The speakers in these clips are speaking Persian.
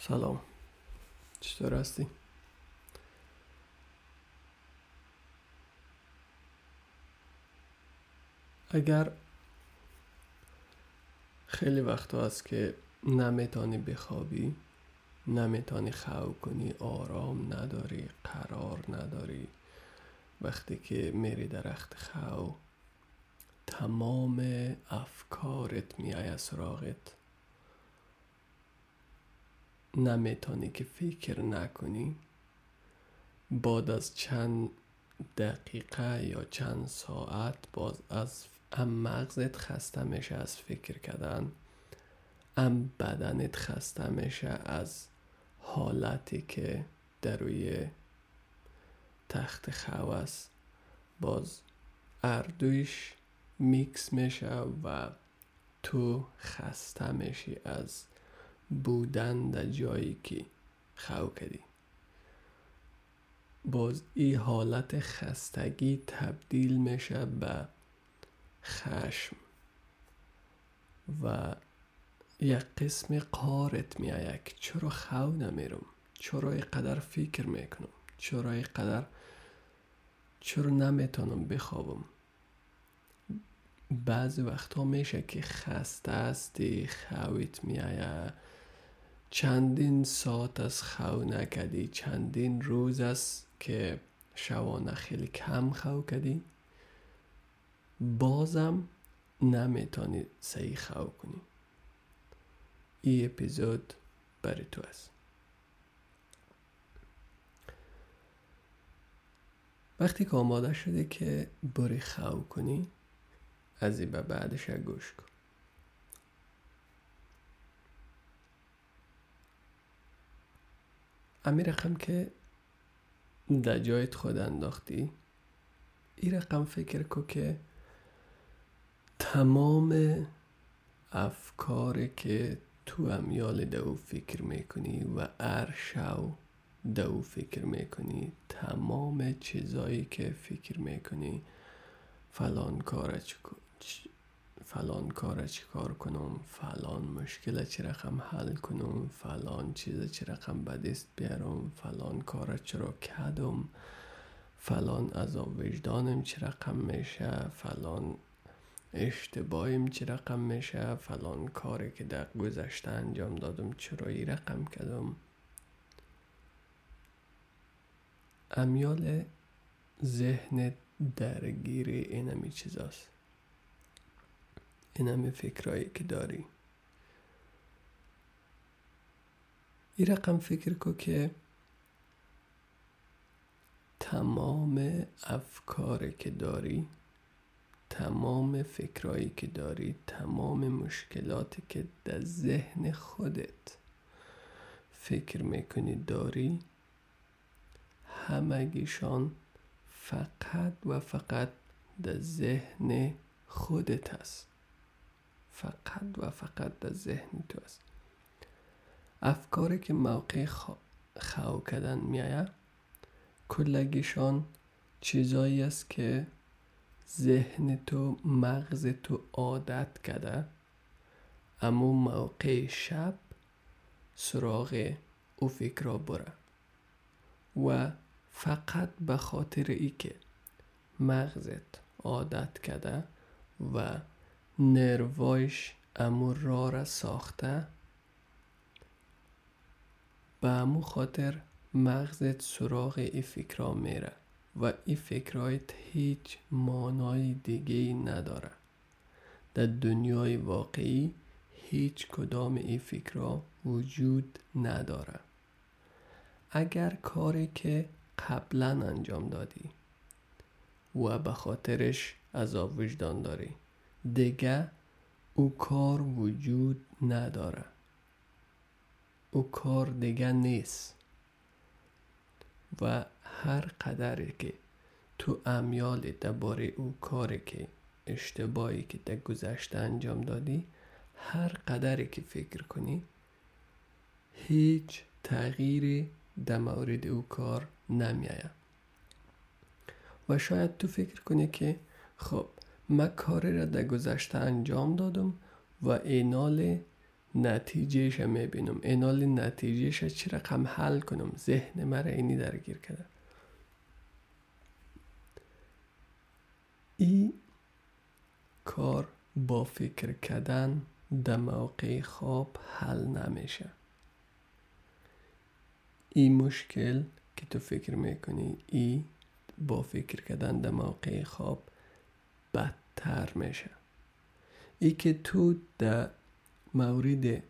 سلام چطور هستی؟ اگر خیلی وقت هست که نمیتانی بخوابی نمیتانی خو کنی آرام نداری قرار نداری وقتی که میری درخت خو تمام افکارت میای سراغت نمی‌تونی که فکر نکنی بعد از چند دقیقه یا چند ساعت باز از ام مغزت خسته میشه از فکر کردن ام بدنت خسته میشه از حالتی که در روی تخت خو است باز اردویش میکس میشه و تو خسته میشی از بودن در جایی که خو کردی باز این حالت خستگی تبدیل میشه به خشم و یک قسم قارت میآید که چرا خو نمیرم؟ چرا قدر فکر می‌کنم؟ چرا قدر چرا نمی‌تونم بخوابم؟ بعضی وقتا میشه که خسته هستی خویت میآید. چندین ساعت از خو نکدی چندین روز است که شوانه خیلی کم خو کدی. بازم نمی‌تونی صحیح خو کنی. این اپیزود برای تو است. وقتی که آماده شده که بری خو کنی از این به بعدش گوش کن. امی رقم که در جایت خود انداختی این رقم فکر کو که تمام افکار که تو امیال دو فکر می‌کنی و هر شو دو فکر می‌کنی تمام چیزایی که فکر می‌کنی فلان کار فلان کار چی کار کنم فلان مشکل چی رقم حل کنم فلان چیز چی رقم بدست بیارم فلان کار چرا کدم فلان از وجدانم چی رقم میشه فلان اشتباهیم چی رقم میشه فلان کاری که در گذشته انجام دادم چرا ای رقم کدم امیال ذهن درگیر اینمی چیزاست. این همه فکرهایی که داری. این رقم فکر کو که تمام افکاری که داری تمام فکرهایی که داری تمام مشکلاتی که در ذهن خودت فکر می‌کنی داری همگیشان فقط و فقط در ذهن خودت است فقط و فقط در ذهن تو است افکاری که موقع خو کردن میآید کلگیشان چیزایی است که ذهن تو مغز تو عادت کرده. اما موقع شب سراغ او فکر بره و فقط به خاطر ای که مغزت عادت کرده و نروایش امو را ساخته به امو خاطر مغزت سراغ ای فکرها میره و این فکرهایت هیچ مانای دیگه نداره. در دنیای واقعی هیچ کدام این فکرها وجود نداره. اگر کاری که قبلا انجام دادی و به خاطرش عذاب وجدان داری. دیگه او کار وجود نداره. او کار دیگه نیست. و هر قدری که تو امیال درباره او کاری که اشتباهی که در گذشته انجام دادی هر قدری که فکر کنی هیچ تغییری در مورد او کار نمیآید. و شاید تو فکر کنی که خب من کاری را در گذشته انجام دادم و اینال نتیجهش می‌بینم. اینال نتیجهش چی رقم حل کنم؟ ذهن مرا اینی درگیر کرده. ای کار با فکر کردن در موقع خواب حل نمیشه. این مشکل که تو فکر می‌کنی ای با فکر کردن در موقع خواب بدتر میشه. ای که تو در مورد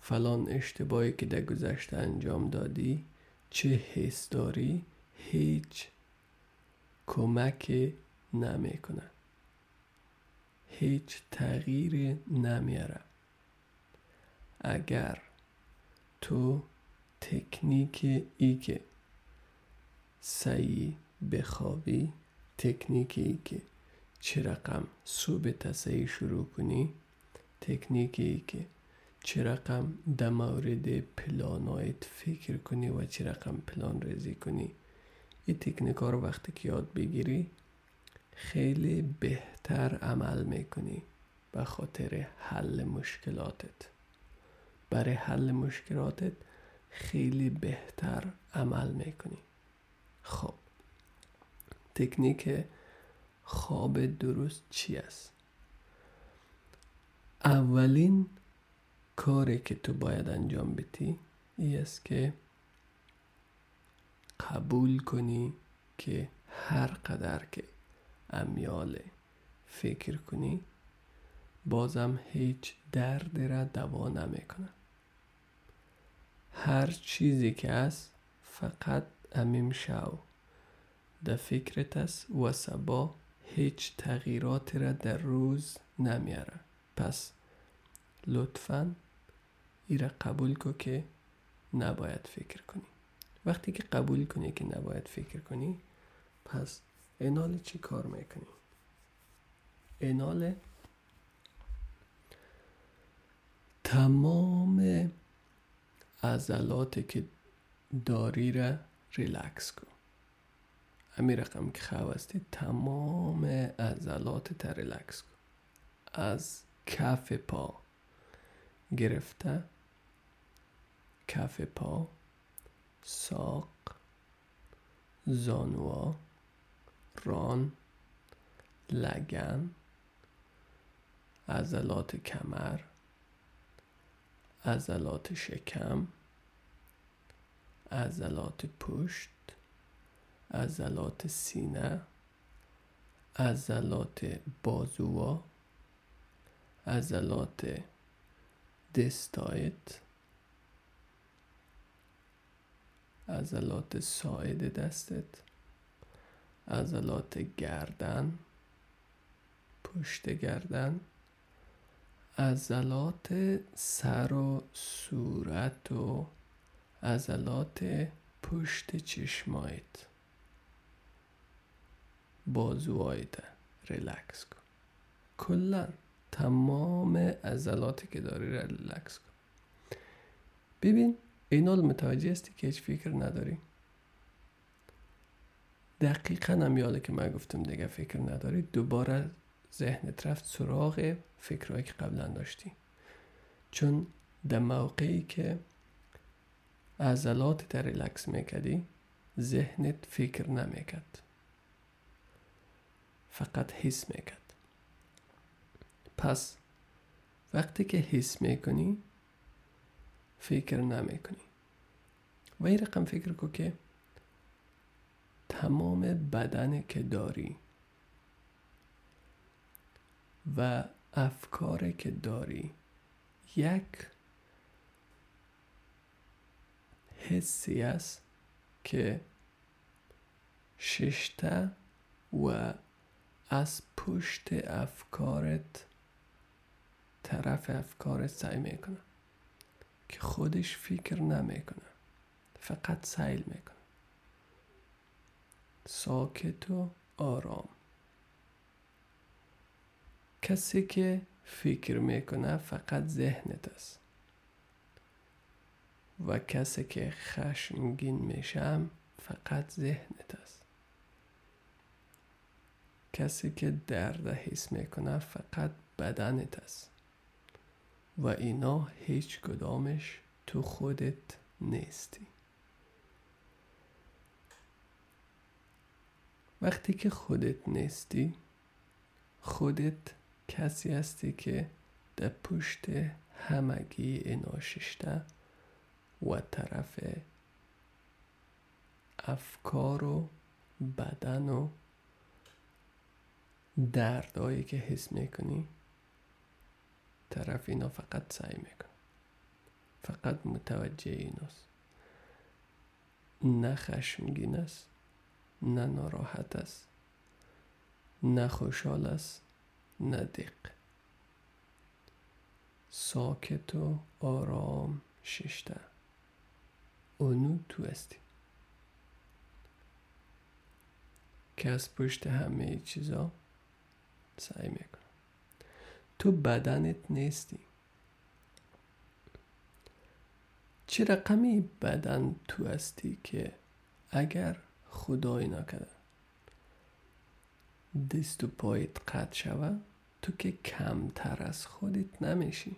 فلان اشتباهی که در گذشته انجام دادی چه حس داری؟ هیچ کمک نمی‌کنه. هیچ تغییر نمیاره اگر تو تکنیک ای که سعی بخوابی تکنیک ای که چه رقم صبح تصحیح شروع کنی؟ تکنیک ای که چه رقم در مورد پلانایت فکر کنی و چه رقم پلان ریزی کنی؟ این تکنیک ها رو وقتی که یاد بگیری خیلی بهتر عمل می‌کنی به خاطر حل مشکلاتت. برای حل مشکلاتت خیلی بهتر عمل می‌کنی. خب تکنیک خواب درست چی است؟ اولین کاری که تو باید انجام بدی ای است که قبول کنی که هر قدر که امیال فکر کنی بازم هیچ درد را دوا نمی‌کنه. هر چیزی که است فقط امیم شو در فکرت است و سبا هیچ تغییرات را در روز نمیاره. پس لطفا ای قبول کن که نباید فکر کنی. وقتی که قبول کنی که نباید فکر کنی پس انال چی کار می‌کنی؟ انال تمام عضلات که داری را ریلکس کن. همین رقم که خواستی تمام عضلات تا ریلکس کن. از کف پا گرفته کف پا ساق زانوا ران لگن عضلات کمر عضلات شکم عضلات پشت عضلات سینه عضلات بازوها عضلات دستایت عضلات ساعد دستت عضلات گردن پشت گردن عضلات سر و صورت و عضلات پشت چشمایت. بازوهایت ریلکس کن. کلا تمام عضلاتی که داری ریلکس کن. ببین الان متوجه هستی که هیچ فکر نداری؟ دقیقا هم که من گفتم دیگه فکر نداری دوباره ذهنت رفت سراغ فکرهایی که قبلا داشتی. چون در موقعی که عضلات در ریلکس می‌کردی ذهنت فکر نمی‌کرد. فقط حس می‌کرد. پس وقتی که حس می‌کنی فکر نمی‌کنی. و این رقم فکر کن که تمام بدن که داری و افکار که داری یک حسی است که ششته و از پشت افکارت طرف افکارت سعی می‌کنه که خودش فکر نمی‌کنه فقط سیل می‌کنه. ساکت و آرام. کسی که فکر می‌کنه فقط ذهنت است. و کسی که خشمگین میشم فقط ذهنت است. کسی که درد حس می‌کنه فقط بدنت است و اینا هیچ کدامش تو خودت نیستی. وقتی که خودت نیستی خودت کسی هستی که در پشت همگی اینا ششته و طرف افکار و بدن و دردایی که حس می‌کنی طرف اینا فقط سعی می‌کنه. فقط متوجه ایناست. نه خشمگین است نه ناراحت است نه خوشحال است نه دق. ساکت و آرام ششته. اونو تو هستی. که از پشت همه چیزا سعی می‌کنه تو بدنت نیستی. چه رقمی بدن تو هستی که اگر خدای نکرده دست و پایت قطع شود تو که کمتر از خودت نمیشی.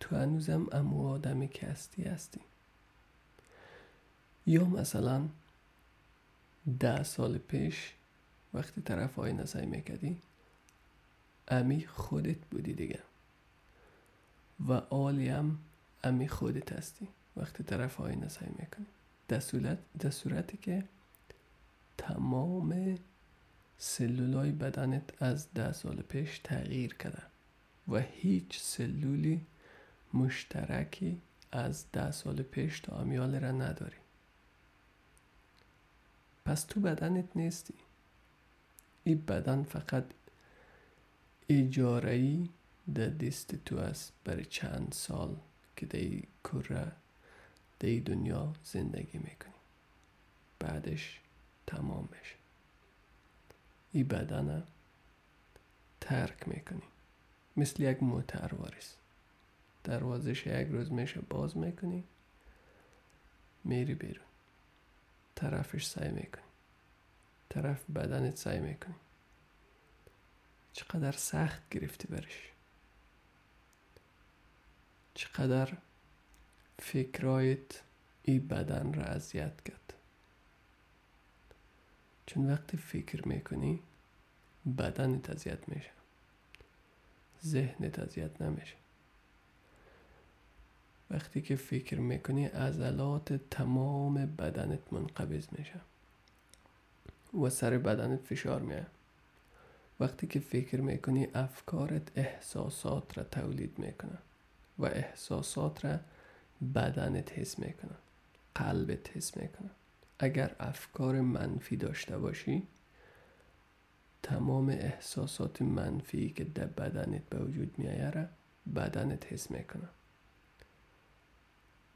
تو هنوزم امو آدمی که هستی هستی. یا مثلا ده سال پیش وقتی طرف آینه سعی می‌کردی امی خودت بودی دیگه. و آلی هم امی خودت هستی وقتی طرف آینه سعی می‌کنی. در صورتی که تمام سلولای بدنت از ده سال پیش تغییر کرده و هیچ سلولی مشترکی از ده سال پیش تا امیال را نداری. پس تو بدنت نیستی. این بدن فقط اجارهی در دست تو است. برای چند سال که در کره در دنیا زندگی می‌کنی. بعدش تمام میشه این بدن ترک می‌کنی. مثل یک موتر واریس دروازش یک روز میشه باز می‌کنی. میری بیرون. طرفش سعی می‌کنی. طرف بدنت سعی می‌کنی. چقدر سخت گرفتی برش. چقدر فکرایت این بدن را اذیت کرد. چون وقتی فکر می‌کنی بدنت اذیت میشه. ذهنت اذیت نمیشه. وقتی که فکر می‌کنی عضلات تمام بدنت منقبض میشه. و سر بدنت فشار میاد وقتی که فکر می‌کنی افکارت احساسات را تولید می‌کنه و احساسات را بدنت حس می‌کنه قلبت حس می‌کنه اگر افکار منفی داشته باشی تمام احساسات منفی که در بدنت به وجود میایره بدنت حس می‌کنه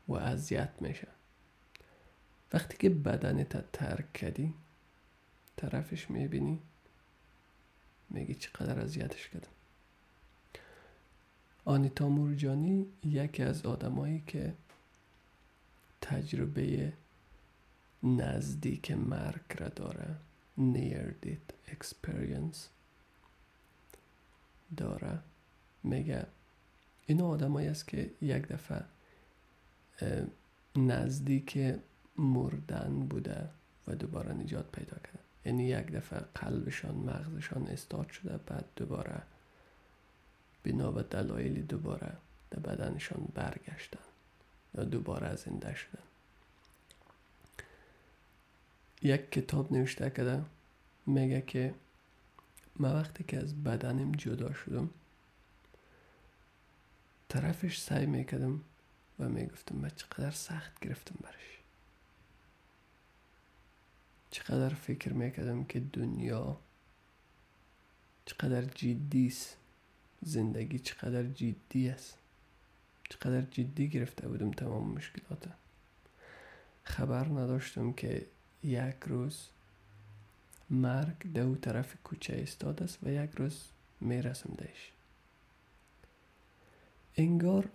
و اذیت میشه. وقتی که بدنت ترک کردی طرفش می‌بینی؟ میگی چقدر اذیتش کردم. آنیتا مورجانی یکی از آدمایی که تجربه نزدیک مرگ را داره near death experience داره. میگه این آدمایی است که یک دفعه نزدیک مردن بوده و دوباره نجات پیدا کرده. یعنی یک دفعه قلبشان مغزشان استارت شده بعد دوباره بنا به دلایلی دوباره در بدنشان برگشتن یا دوباره زنده شدن. یک کتاب نوشته کرده میگه که من وقتی که از بدنم جدا شدم طرفش سعی می‌کردم و می‌گفتم من چقدر سخت گرفتم برش. چقدر فکر می‌کردم که دنیا چقدر جدی است. زندگی چقدر جدی است. چقدر جدی گرفته بودم تمام مشکلات خبر نداشتم که یک روز مرگ دو طرف کوچه استاد است و یک روز می‌رسم دهش. انگار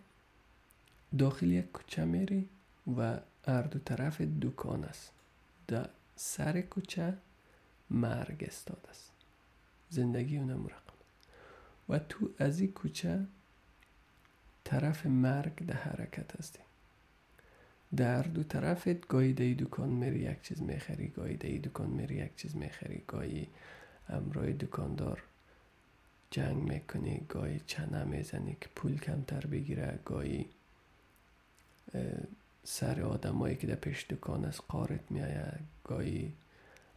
داخل یک کوچه میری و هر دو طرف دکان است. سر کوچه مرگ استاد است. زندگی اونم رقم و تو از این کوچه طرف مرگ در حرکت هستی در دو طرفت گاهی دی دکان میری یک چیز می‌خری گاهی دی دکان میری یک چیز می‌خری. گاهی امرای دکاندار جنگ می‌کنی گاهی چنه می‌زنی که پول کمتر بگیره گاهی سر آدمایی که در پیش دکان از قارت میایه گاهی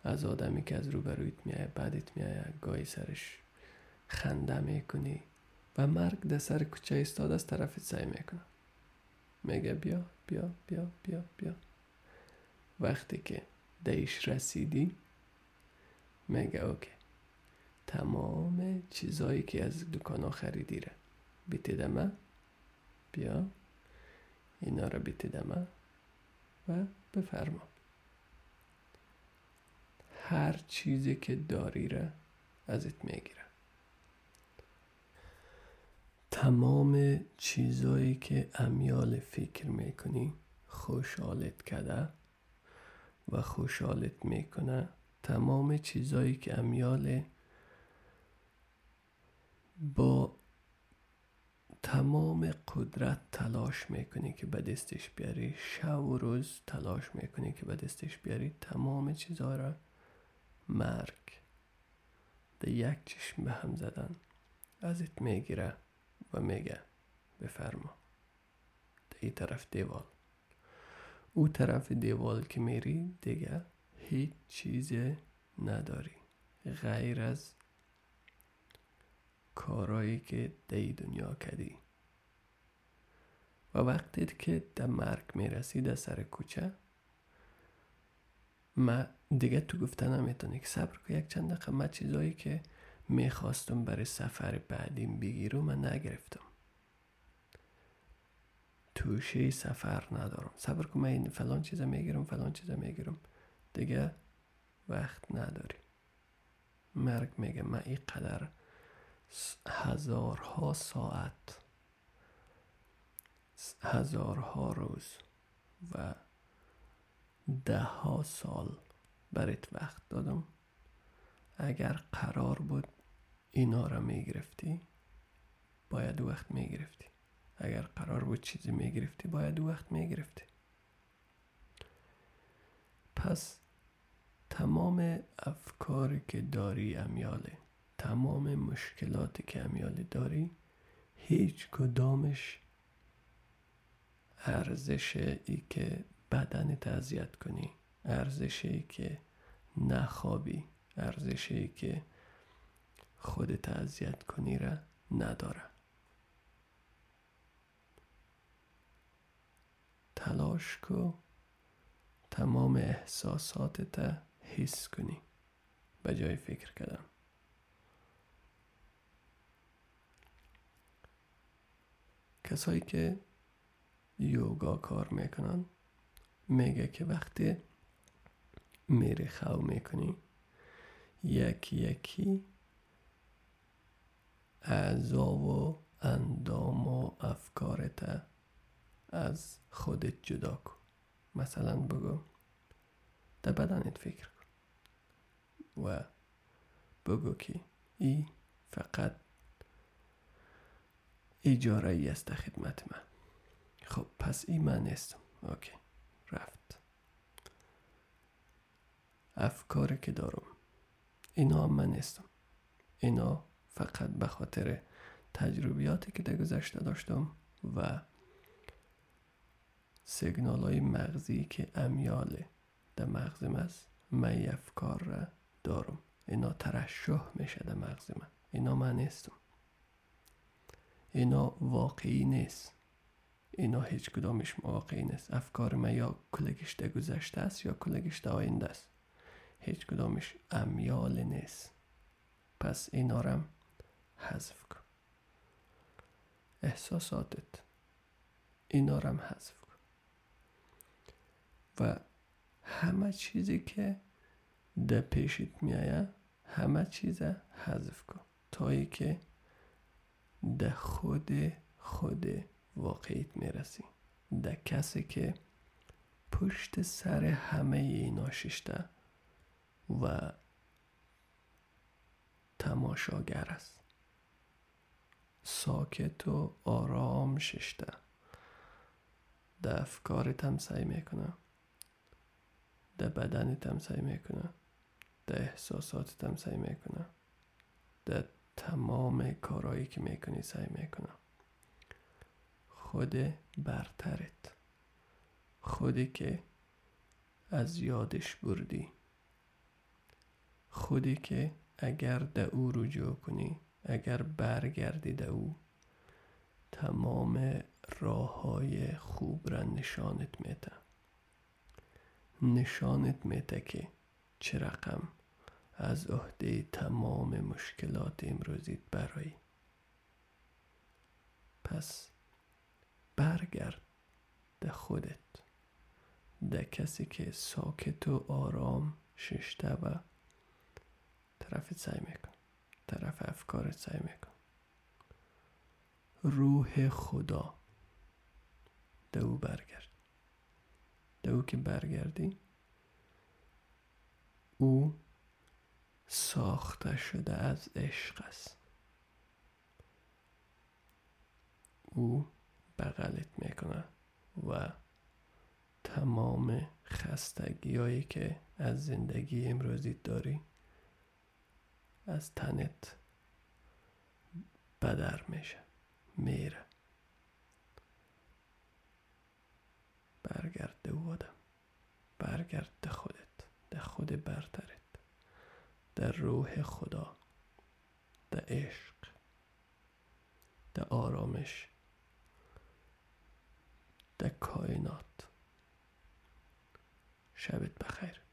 از آدمی که از روبرویت میایه بعدت میایه گاهی سرش خنده می‌کنی و مرگ در سر کوچه استاد از طرف سعی می‌کنه. میگه بیا بیا بیا بیا بیا. وقتی که دیش رسیدی میگه اوکی. تمام چیزایی که از دکان ها خریدی را بیتیدمه؟ بیا. اینا را بیتیدمه و بفرما. هر چیزی که داری را ازت می‌گیره تمام چیزایی که امیال فکر می‌کنی خوشحالت کده و خوشحالت می‌کنه تمام چیزایی که امیال با تمام قدرت تلاش می‌کنی که به دستش بیاری شب و روز تلاش می‌کنی که به دستش بیاری تمام چیزها را مرگ. ده یک چشم به هم زدن. ازت می‌گیره و میگه بفرما. ده ای طرف دیوال. او طرف دیوال که میری دیگه هیچ چیز نداری. غیر از کارایی که دی دنیا کردی. و وقتی که در مرگ می‌رسی در سر کوچه ما دیگه تو گفتن نمی‌تونی که صبر که یک چند دقیقه ما چیزایی که می‌خواستم برای سفر بعدیم بگیرم من نگرفتم. توشه سفر ندارم. صبر کن من فلان چیزا می‌گیرم فلان چیزا می‌گیرم. دیگه وقت نداری. مرگ میگه من این قدر هزارها ساعت هزارها روز و ده ها سال برات وقت دادم. اگر قرار بود اینا را می‌گرفتی باید وقت می‌گرفتی. اگر قرار بود چیزی می‌گرفتی باید وقت می‌گرفتی. پس تمام افکاری که داری امیاله. تمام مشکلاتی که امیالی داری؟ هیچ کدامش ارزش ای که بدن اذیت کنی ارزش ای که نخوابی ارزش ای که خودت اذیت کنی را نداره. تلاش کو تمام احساساتت حس کنی. به جای فکر کردن. کسایی که یوگا کار می‌کنن میگه که وقتی میری خو می‌کنی یکی یکی اعضا و اندام و افکارت از خودت جدا کن. مثلا بگو در بدنت فکر کن و بگو که ای فقط اجاره ای است خدمت من. خب پس این من نیستم اوکی. رفت. افکاری که دارم. اینا هم من نیستم. اینا فقط به خاطر تجربیاتی که در گذشته داشتم و سیگنال های مغزی که امیال در مغزم است من افکار را دارم. اینا ترشح میشه در مغز من. اینا من نیستم. اینا واقعی نیست. اینا هیچ کدامش واقعی نیست. افکار من یا کلگش در گذشته است یا کلگش در آینده است. هیچ کدامش امیال نیست. پس اینا رم حذف کن. احساساتت. اینا رم حذف کن. و همه چیزی که در پیشت میایه همه چیز حذف کن. تا که ده خود خود واقعیت می‌رسی ده کسی که پشت سر همه اینا ششته و تماشاگر است. ساکت و آرام ششته. ده افکارت سعی می‌کنه ده بدنت هم سعی می‌کنه ده احساساتت هم سعی می‌کنه ده تمام کارهایی که می‌کنی سعی می‌کنه خود برترت. خودی که از یادش بردی. خودی که اگر ده او رجوع کنی اگر برگردی ده او تمام راه های خوب را نشانت میده نشانت میده که چه رقم از عهده تمام مشکلات امروزیت برایی پس برگرد ده خودت. ده کسی که ساکت و آرام ششته و طرفت سعی میکن. طرف افکارت سعی میکن. روح خدا ده او برگرد. ده او که برگردی او ساخته شده از عشق است. او بغلت می‌کنه و تمام خستگی هایی که از زندگی امروزی داری از تنت بدر میشه میره. برگرد او آدم برگرد خودت ده خود برترت در روح خدا ده عشق ده آرامش ده کائنات. شبت بخیر.